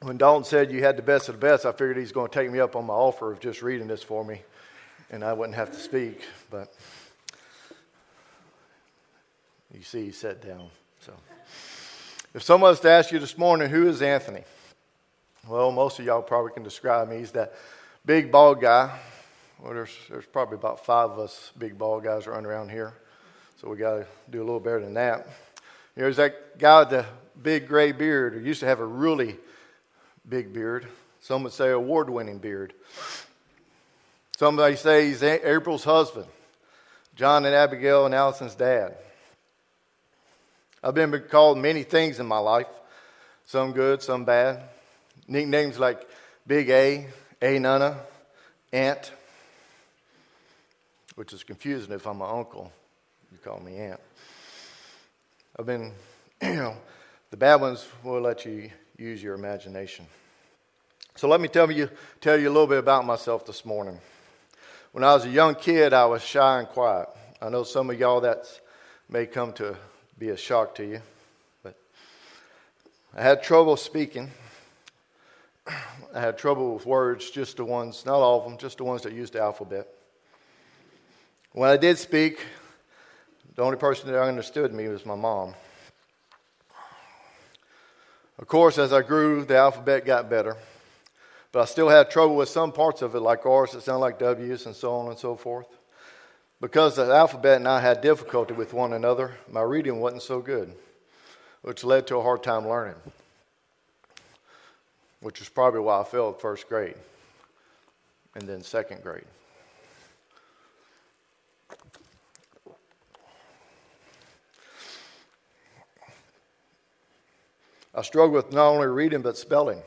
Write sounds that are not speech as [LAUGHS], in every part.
When Dalton said you had the best of the best, I figured he's going to take me up on my offer of just reading this for me, and I wouldn't have to speak. But you see, he sat down. So, if someone was to ask you this morning, who is Anthony? Well, most of y'all probably can describe me. He's that big bald guy. Well, there's, there's probably about five of us big bald guys running around here. So we got to do a little better than that. There's that guy with the big gray beard who used to have a really big beard. Some would say award winning beard. Somebody say he's April's husband, John and Abigail and Allison's dad. I've been called many things in my life, some good, some bad. Nicknames like Big A, A Nana, Aunt, which is confusing if I'm an uncle. You call me Aunt. I've been, [CLEARS THROAT] you know, the bad ones will let you use your imagination. So let me tell you, tell you a little bit about myself this morning. When I was a young kid, I was shy and quiet. I know some of y'all that may come to be a shock to you, but I had trouble speaking. [CLEARS THROAT] I had trouble with words, just the ones, not all of them, just the ones that used the alphabet. When I did speak, the only person that understood me was my mom. Of course, as I grew, the alphabet got better. But I still had trouble with some parts of it, like R's that sound like W's and so on and so forth. Because the alphabet and I had difficulty with one another, my reading wasn't so good, which led to a hard time learning, which is probably why I failed first grade and then second grade. I struggled with not only reading but spelling.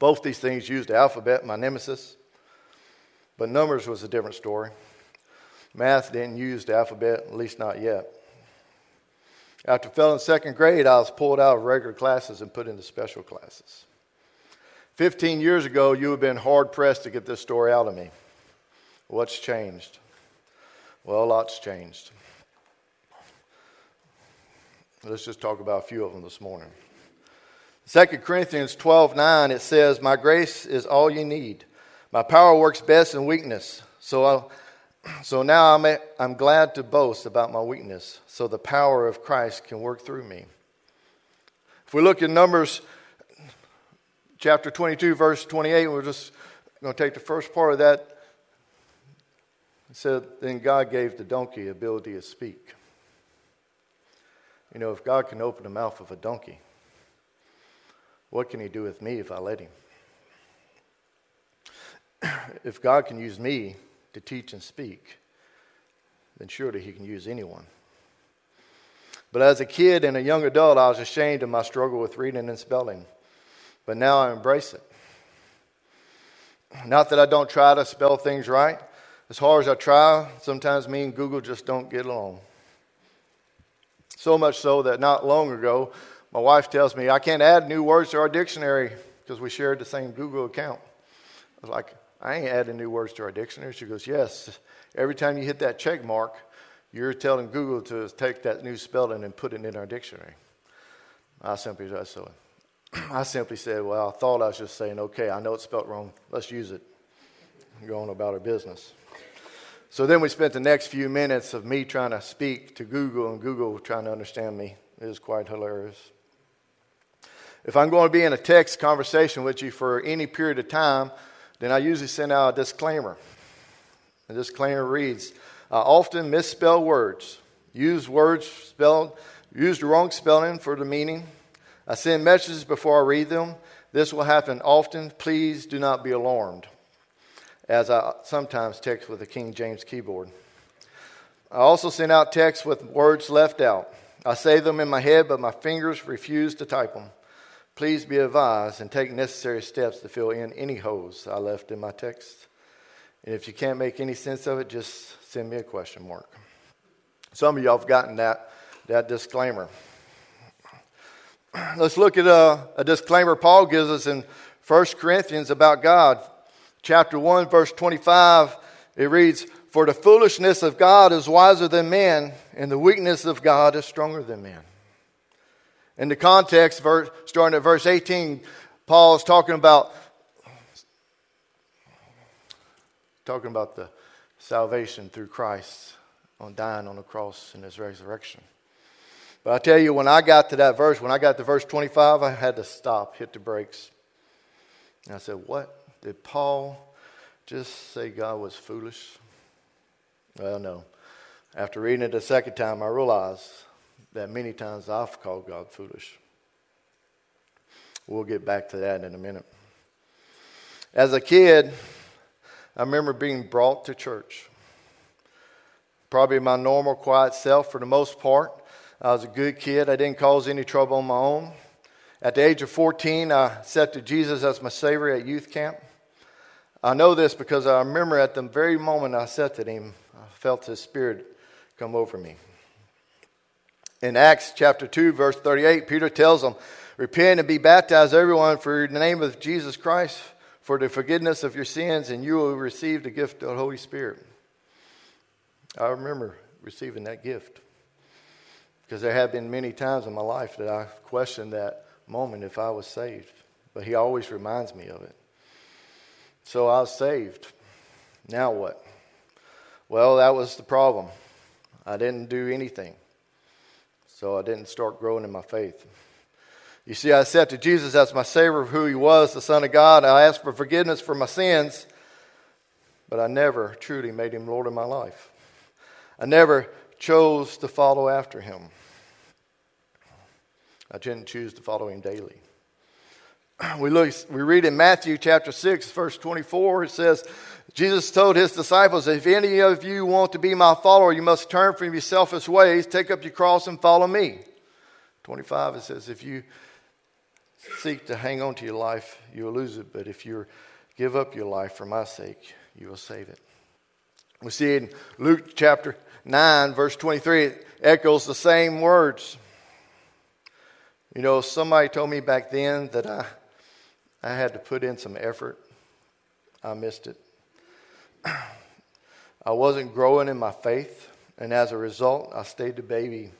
Both these things used the alphabet, my nemesis, but numbers was a different story. Math didn't use the alphabet, at least not yet. After failing second grade, I was pulled out of regular classes and put into special classes. 15 years ago, you would have been hard pressed to get this story out of me. What's changed? Well, a lots changed. Let's just talk about a few of them this morning. 2 Corinthians 12 9, it says, My grace is all you need. My power works best in weakness. So, I'll, [CLEARS THROAT] so now I'm, a, I'm glad to boast about my weakness, so the power of Christ can work through me. If we look at Numbers chapter 22, verse 28, we're just going to take the first part of that. It said, Then God gave the donkey ability to speak. You know, if God can open the mouth of a donkey, what can he do with me if I let him? [CLEARS THROAT] if God can use me to teach and speak, then surely he can use anyone. But as a kid and a young adult, I was ashamed of my struggle with reading and spelling. But now I embrace it. Not that I don't try to spell things right. As hard as I try, sometimes me and Google just don't get along. So much so that not long ago, my wife tells me I can't add new words to our dictionary because we shared the same Google account. I was like, I ain't adding new words to our dictionary. She goes, Yes. Every time you hit that check mark, you're telling Google to take that new spelling and put it in our dictionary. I simply so [CLEARS THROAT] I simply said, Well, I thought I was just saying, okay, I know it's spelled wrong. Let's use it. Go on about our business. So then we spent the next few minutes of me trying to speak to Google and Google trying to understand me. It was quite hilarious. If I'm going to be in a text conversation with you for any period of time, then I usually send out a disclaimer. The disclaimer reads I often misspell words, use words spelled, use the wrong spelling for the meaning. I send messages before I read them. This will happen often. Please do not be alarmed, as I sometimes text with a King James keyboard. I also send out texts with words left out. I say them in my head, but my fingers refuse to type them. Please be advised and take necessary steps to fill in any holes I left in my text. And if you can't make any sense of it, just send me a question mark. Some of y'all have gotten that, that disclaimer. [CLEARS THROAT] Let's look at a, a disclaimer Paul gives us in 1 Corinthians about God. Chapter 1, verse 25, it reads, For the foolishness of God is wiser than men, and the weakness of God is stronger than man. In the context, verse, starting at verse 18, Paul is talking about talking about the salvation through Christ on dying on the cross and his resurrection. But I tell you, when I got to that verse, when I got to verse 25, I had to stop, hit the brakes. And I said, What? Did Paul just say God was foolish? Well, no. After reading it a second time, I realized that many times I've called God foolish. We'll get back to that in a minute. As a kid, I remember being brought to church. Probably my normal, quiet self for the most part. I was a good kid. I didn't cause any trouble on my own. At the age of 14, I accepted Jesus as my Savior at youth camp. I know this because I remember at the very moment I accepted Him, I felt His Spirit come over me. In Acts chapter 2, verse 38, Peter tells them, Repent and be baptized, everyone, for the name of Jesus Christ, for the forgiveness of your sins, and you will receive the gift of the Holy Spirit. I remember receiving that gift because there have been many times in my life that I questioned that moment if I was saved, but He always reminds me of it. So I was saved. Now what? Well, that was the problem. I didn't do anything. So I didn't start growing in my faith. You see, I accepted Jesus as my Savior of who He was, the Son of God. I asked for forgiveness for my sins, but I never truly made Him Lord of my life. I never chose to follow after Him. I didn't choose to follow Him daily. [CLEARS THROAT] We, look, we read in Matthew chapter 6, verse 24, it says, Jesus told his disciples, If any of you want to be my follower, you must turn from your selfish ways, take up your cross, and follow me. 25, it says, If you seek to hang on to your life, you will lose it. But if you give up your life for my sake, you will save it. We see in Luke chapter 9, verse 23, it echoes the same words. You know, somebody told me back then that I, I had to put in some effort. I missed it. I wasn't growing in my faith, and as a result, I stayed a baby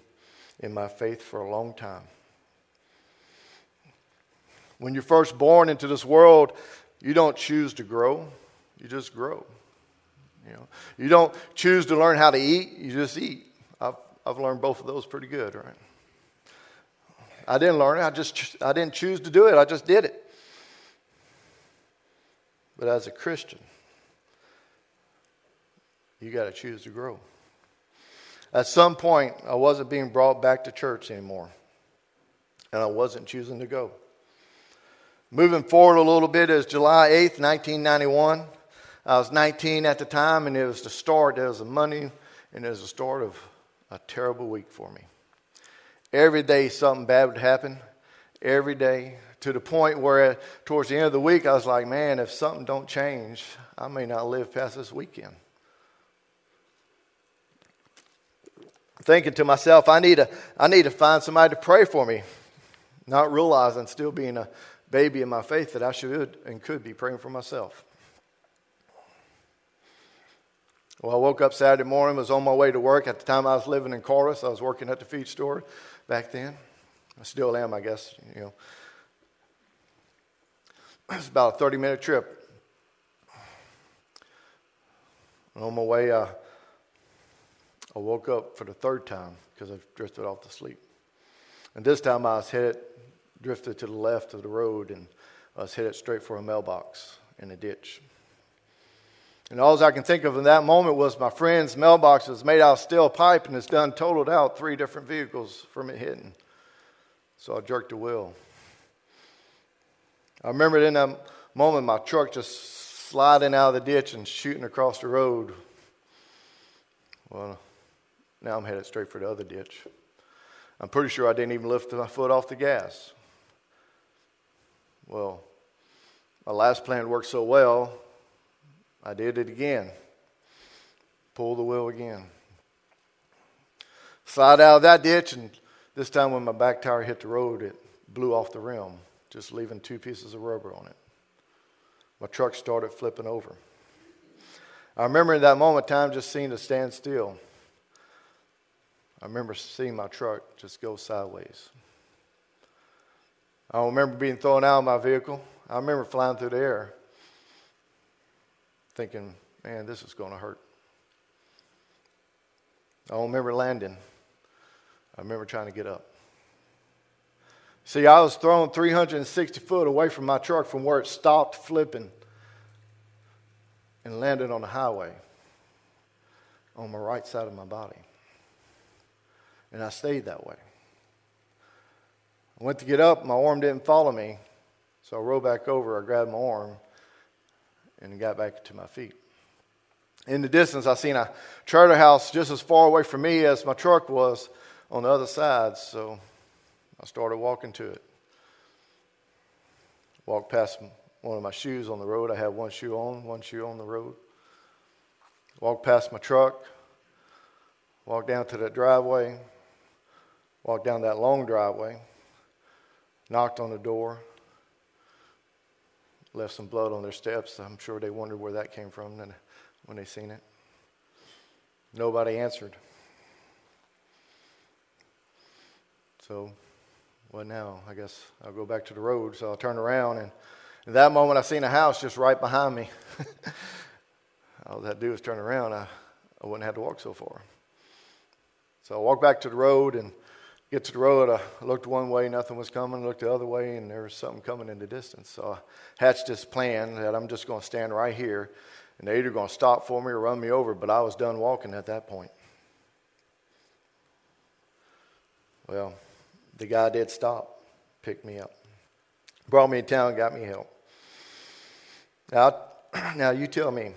in my faith for a long time. When you're first born into this world, you don't choose to grow, you just grow. You know, you don't choose to learn how to eat, you just eat. I've, I've learned both of those pretty good, right? I didn't learn it, I just I didn't choose to do it, I just did it. But as a Christian, you got to choose to grow. At some point, I wasn't being brought back to church anymore, and I wasn't choosing to go. Moving forward a little bit is July 8th, 1991. I was 19 at the time, and it was the start. There was the money, and it was the start of a terrible week for me. Every day, something bad would happen. Every day, to the point where towards the end of the week, I was like, man, if something don't change, I may not live past this weekend. Thinking to myself, I need, to, I need to find somebody to pray for me, not realizing, still being a baby in my faith, that I should and could be praying for myself. Well, I woke up Saturday morning, was on my way to work. At the time, I was living in Chorus. I was working at the feed store back then. I still am, I guess. You know, it's about a 30 minute trip. on my way, I I woke up for the third time because I drifted off to sleep. And this time I was headed, drifted to the left of the road, and I was headed straight for a mailbox in a ditch. And all I can think of in that moment was my friend's mailbox was made out of steel pipe and it's done totaled out three different vehicles from it hitting. So I jerked the wheel. I remember in that moment my truck just sliding out of the ditch and shooting across the road. Well, now I'm headed straight for the other ditch. I'm pretty sure I didn't even lift my foot off the gas. Well, my last plan worked so well, I did it again. Pull the wheel again. Slide out of that ditch, and this time when my back tire hit the road, it blew off the rim, just leaving two pieces of rubber on it. My truck started flipping over. I remember in that moment, time just seemed to stand still. I remember seeing my truck just go sideways. I remember being thrown out of my vehicle. I remember flying through the air thinking, man, this is going to hurt. I remember landing. I remember trying to get up. See, I was thrown 360 foot away from my truck from where it stopped flipping and landed on the highway on my right side of my body. And I stayed that way. I went to get up, my arm didn't follow me, so I rolled back over, I grabbed my arm, and got back to my feet. In the distance, I seen a trailer house just as far away from me as my truck was on the other side, so I started walking to it. Walked past one of my shoes on the road. I had one shoe on, one shoe on the road. Walked past my truck. Walked down to that driveway. Walked down that long driveway. Knocked on the door. Left some blood on their steps. I'm sure they wondered where that came from when they seen it. Nobody answered. So, what now I guess I'll go back to the road. So I'll turn around, and at that moment I seen a house just right behind me. [LAUGHS] All I had to do was turn around. I, I wouldn't have to walk so far. So I walked back to the road and get to the road. I looked one way, nothing was coming. Looked the other way, and there was something coming in the distance. So I hatched this plan that I'm just going to stand right here, and they're either going to stop for me or run me over. But I was done walking at that point. Well, the guy did stop, picked me up, brought me to town, got me help. Now, [CLEARS THROAT] now you tell me,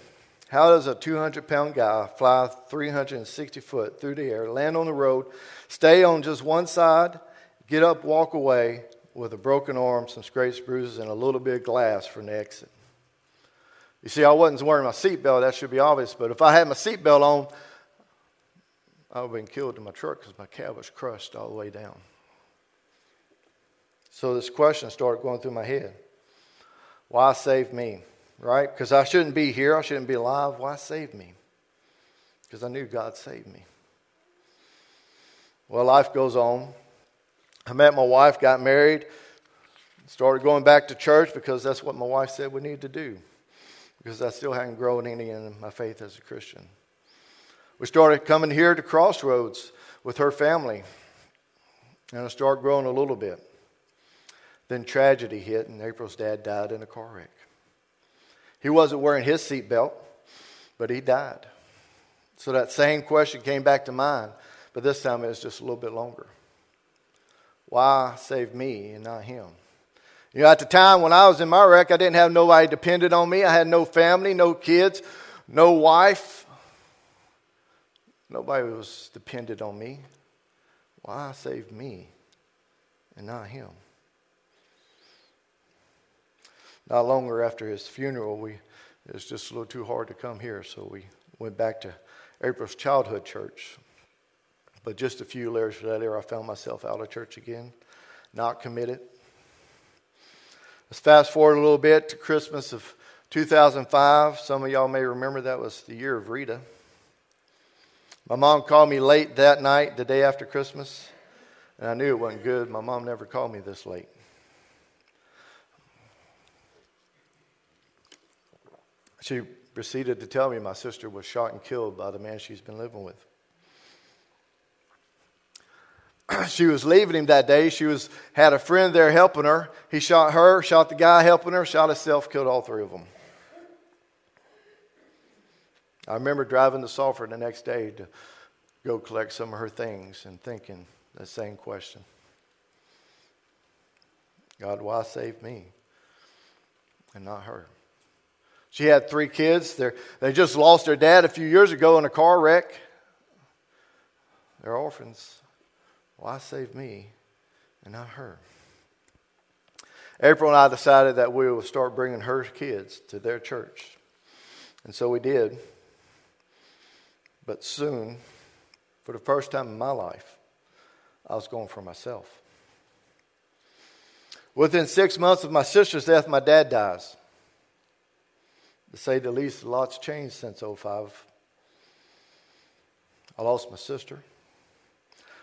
how does a 200 pound guy fly 360 foot through the air, land on the road, stay on just one side, get up, walk away with a broken arm, some scrapes, bruises, and a little bit of glass for an exit? You see, I wasn't wearing my seatbelt, that should be obvious, but if I had my seatbelt on, I would have been killed in my truck because my cab was crushed all the way down. So this question started going through my head Why save me? Right? Because I shouldn't be here. I shouldn't be alive. Why save me? Because I knew God saved me. Well, life goes on. I met my wife, got married, started going back to church because that's what my wife said we needed to do. Because I still hadn't grown any in my faith as a Christian. We started coming here to Crossroads with her family. And I started growing a little bit. Then tragedy hit, and April's dad died in a car wreck. He wasn't wearing his seatbelt, but he died. So that same question came back to mind, but this time it was just a little bit longer. Why save me and not him? You know, at the time when I was in my wreck, I didn't have nobody dependent on me. I had no family, no kids, no wife. Nobody was dependent on me. Why save me and not him? Not longer after his funeral, we, it was just a little too hard to come here, so we went back to April's childhood church. But just a few years later, I found myself out of church again, not committed. Let's fast forward a little bit to Christmas of 2005. Some of y'all may remember that was the year of Rita. My mom called me late that night, the day after Christmas, and I knew it wasn't good. My mom never called me this late. She proceeded to tell me my sister was shot and killed by the man she's been living with. [CLEARS THROAT] she was leaving him that day. She was had a friend there helping her. He shot her, shot the guy helping her, shot himself, killed all three of them. I remember driving to Sulphur the next day to go collect some of her things and thinking the same question God, why save me and not her? She had three kids. They're, they just lost their dad a few years ago in a car wreck. They're orphans. Why save me and not her? April and I decided that we would start bringing her kids to their church. And so we did. But soon, for the first time in my life, I was going for myself. Within six months of my sister's death, my dad dies. To say the least, a lot's changed since 05. I lost my sister.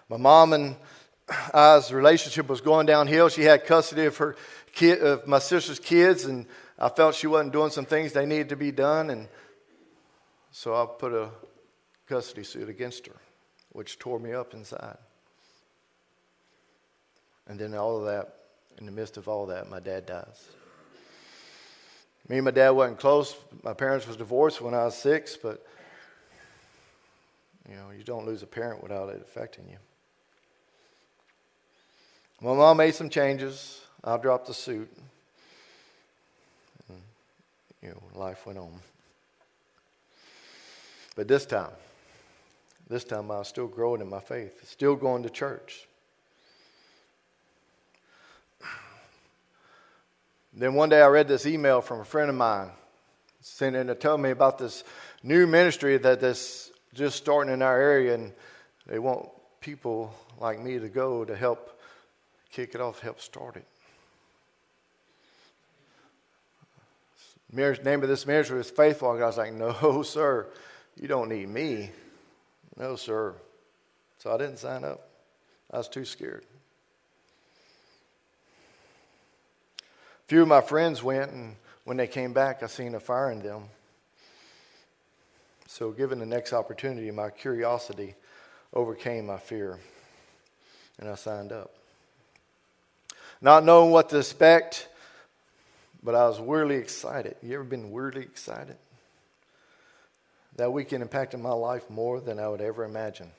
My mom and I's relationship was going downhill. She had custody of her kid, of my sister's kids, and I felt she wasn't doing some things they needed to be done, and so I put a custody suit against her, which tore me up inside. And then all of that, in the midst of all that, my dad dies. Me and my dad wasn't close. My parents was divorced when I was six, but you know, you don't lose a parent without it affecting you. My mom made some changes. I dropped the suit. And, you know, life went on. But this time, this time I was still growing in my faith, still going to church. Then one day I read this email from a friend of mine, sending to tell me about this new ministry that this just starting in our area, and they want people like me to go to help kick it off, help start it. Name of this ministry was Faith Walk. I was like, [LAUGHS] no, sir, you don't need me. No, sir. So I didn't sign up. I was too scared. Few of my friends went, and when they came back, I seen a fire in them. So, given the next opportunity, my curiosity overcame my fear, and I signed up. Not knowing what to expect, but I was weirdly excited. You ever been weirdly excited? That weekend impacted my life more than I would ever imagine.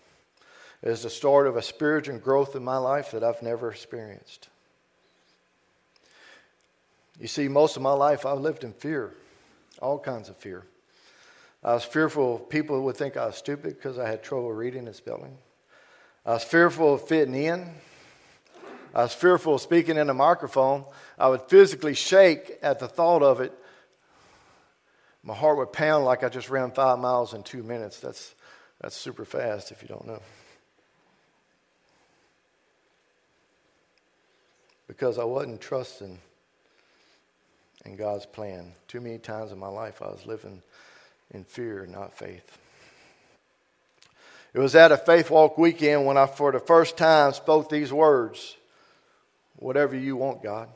It was the start of a spiritual growth in my life that I've never experienced. You see, most of my life I've lived in fear, all kinds of fear. I was fearful people would think I was stupid because I had trouble reading and spelling. I was fearful of fitting in. I was fearful of speaking in a microphone. I would physically shake at the thought of it. My heart would pound like I just ran five miles in two minutes. That's, that's super fast if you don't know. Because I wasn't trusting in God's plan. Too many times in my life I was living in fear, not faith. It was at a faith walk weekend when I, for the first time, spoke these words Whatever you want, God.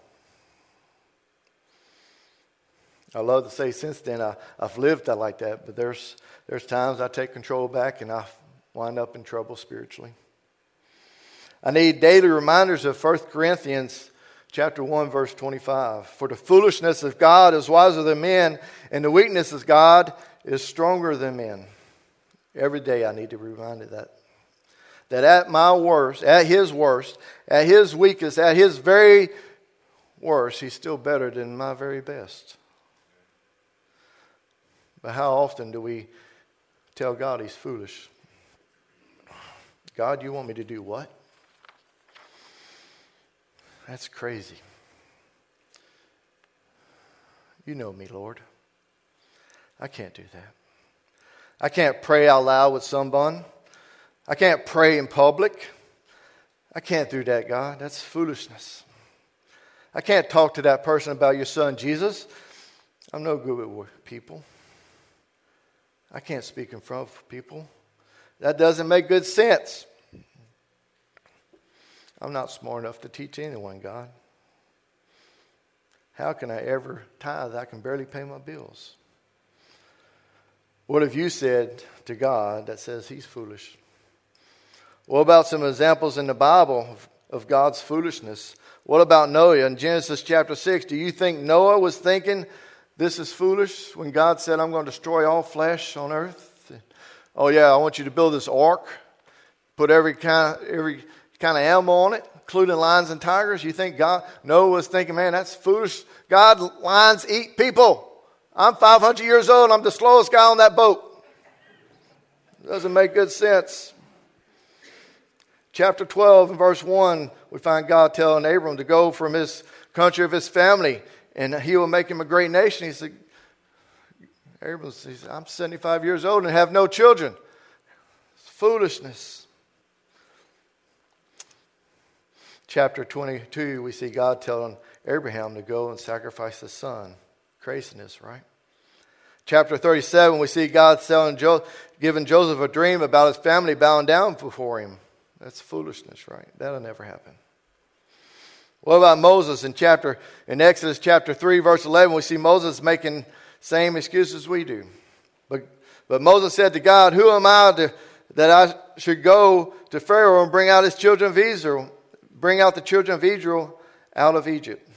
I love to say since then I, have lived that like that, but there's, there's times I take control back and I wind up in trouble spiritually. I need daily reminders of 1 Corinthians chapter 1 verse 25 for the foolishness of god is wiser than men and the weakness of god is stronger than men. Every day I need to be reminded that. That at my worst, at his worst, at his weakest, at his very worst, he's still better than my very best. But how often do we tell God he's foolish? God, you want me to do what? That's crazy. You know me, Lord. I can't do that. I can't pray out loud with someone. I can't pray in public. I can't do that, God. That's foolishness. I can't talk to that person about your son, Jesus. I'm no good with people. I can't speak in front of people. That doesn't make good sense. I'm not smart enough to teach anyone, God. How can I ever tithe? I can barely pay my bills. What have you said to God that says he's foolish? What about some examples in the Bible of, of God's foolishness? What about Noah in Genesis chapter 6? Do you think Noah was thinking this is foolish when God said, I'm going to destroy all flesh on earth? Oh, yeah, I want you to build this ark, put every kind, of every kind of animal on it, including lions and tigers. You think God, Noah was thinking, man, that's foolish. God, lions eat people. I'm 500 years old. I'm the slowest guy on that boat. Doesn't make good sense. Chapter 12 and verse 1, we find God telling Abram to go from his country of his family and he will make him a great nation. He said, Abram says, I'm 75 years old and have no children. It's foolishness. Chapter 22, we see God telling Abraham to go and sacrifice his son craziness, right? Chapter 37, we see God telling jo- giving Joseph a dream about his family bowing down before him. That's foolishness, right? That'll never happen. What about Moses in chapter in Exodus chapter 3 verse 11 we see Moses making same excuses we do. But but Moses said to God, "Who am I to, that I should go to Pharaoh and bring out his children of Israel, bring out the children of Israel out of Egypt?"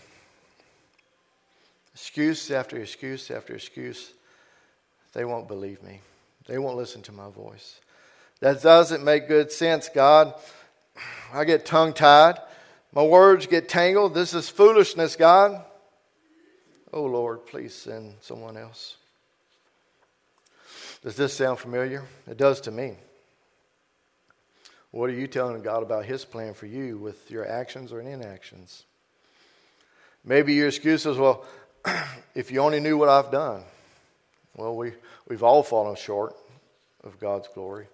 Excuse after excuse after excuse. They won't believe me. They won't listen to my voice. That doesn't make good sense, God. I get tongue tied. My words get tangled. This is foolishness, God. Oh, Lord, please send someone else. Does this sound familiar? It does to me. What are you telling God about His plan for you with your actions or inactions? Maybe your excuse is, well, [CLEARS THROAT] if you only knew what I've done. Well, we, we've all fallen short of God's glory.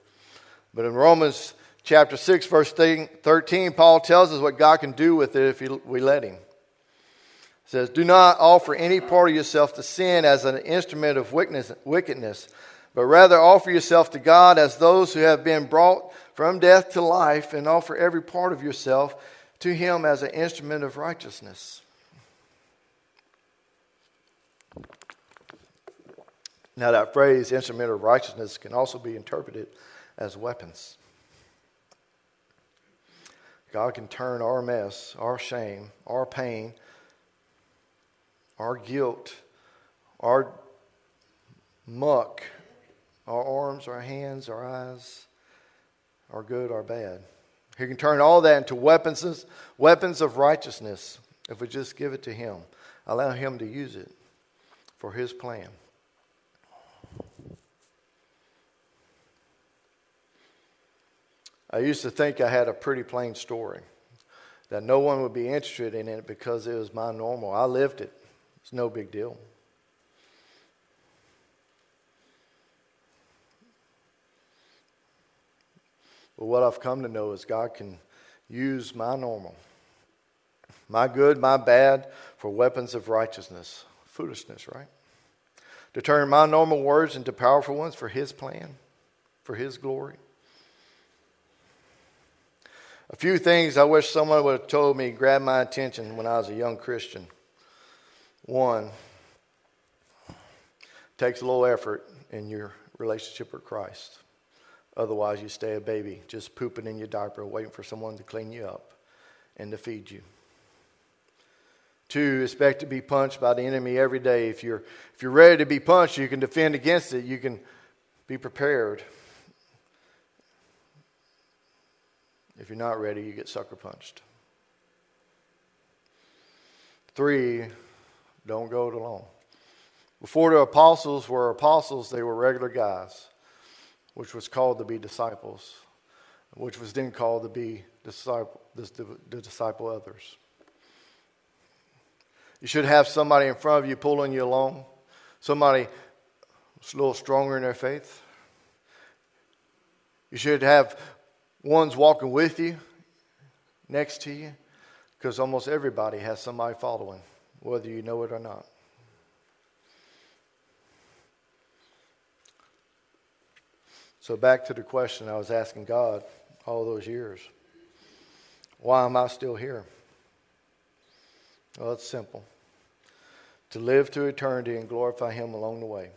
But in Romans chapter 6, verse 13, Paul tells us what God can do with it if we let Him. It says, Do not offer any part of yourself to sin as an instrument of wickedness, but rather offer yourself to God as those who have been brought from death to life, and offer every part of yourself to Him as an instrument of righteousness. Now, that phrase, instrument of righteousness, can also be interpreted as weapons. God can turn our mess, our shame, our pain, our guilt, our muck, our arms, our hands, our eyes, our good, or bad. He can turn all that into weapons, weapons of righteousness if we just give it to Him, allow Him to use it for His plan. I used to think I had a pretty plain story, that no one would be interested in it because it was my normal. I lived it, it's no big deal. But what I've come to know is God can use my normal, my good, my bad, for weapons of righteousness. Foolishness, right? To turn my normal words into powerful ones for His plan, for His glory. A few things I wish someone would have told me grabbed my attention when I was a young Christian. One, takes a little effort in your relationship with Christ. Otherwise, you stay a baby, just pooping in your diaper, waiting for someone to clean you up and to feed you. Two, expect to be punched by the enemy every day. If you're, if you're ready to be punched, you can defend against it. You can be prepared. If you're not ready, you get sucker punched. Three, don't go it alone. Before the apostles were apostles, they were regular guys, which was called to be disciples, which was then called to be disciple, the disciple others. You should have somebody in front of you pulling you along, somebody a little stronger in their faith. You should have ones walking with you, next to you, because almost everybody has somebody following, whether you know it or not. So, back to the question I was asking God all those years why am I still here? Well, it's simple to live to eternity and glorify Him along the way.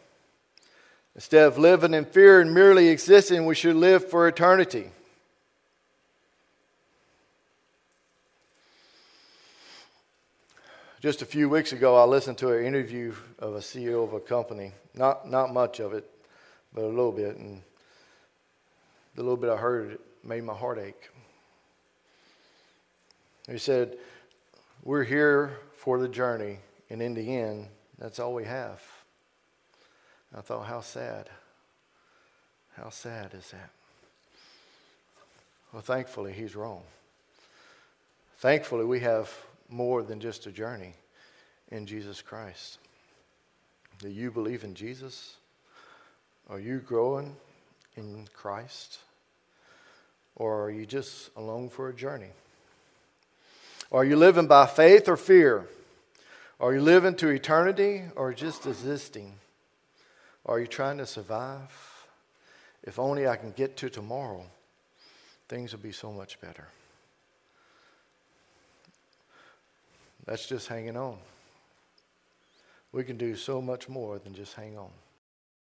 Instead of living in fear and merely existing, we should live for eternity. Just a few weeks ago, I listened to an interview of a CEO of a company. Not, not much of it, but a little bit. And the little bit I heard it made my heart ache. He said, We're here for the journey, and in the end, that's all we have. I thought, how sad. How sad is that? Well, thankfully, he's wrong. Thankfully, we have more than just a journey in Jesus Christ. Do you believe in Jesus? Are you growing in Christ? Or are you just along for a journey? Are you living by faith or fear? Are you living to eternity or just existing? Are you trying to survive? If only I can get to tomorrow. things will be so much better. That's just hanging on. We can do so much more than just hang on.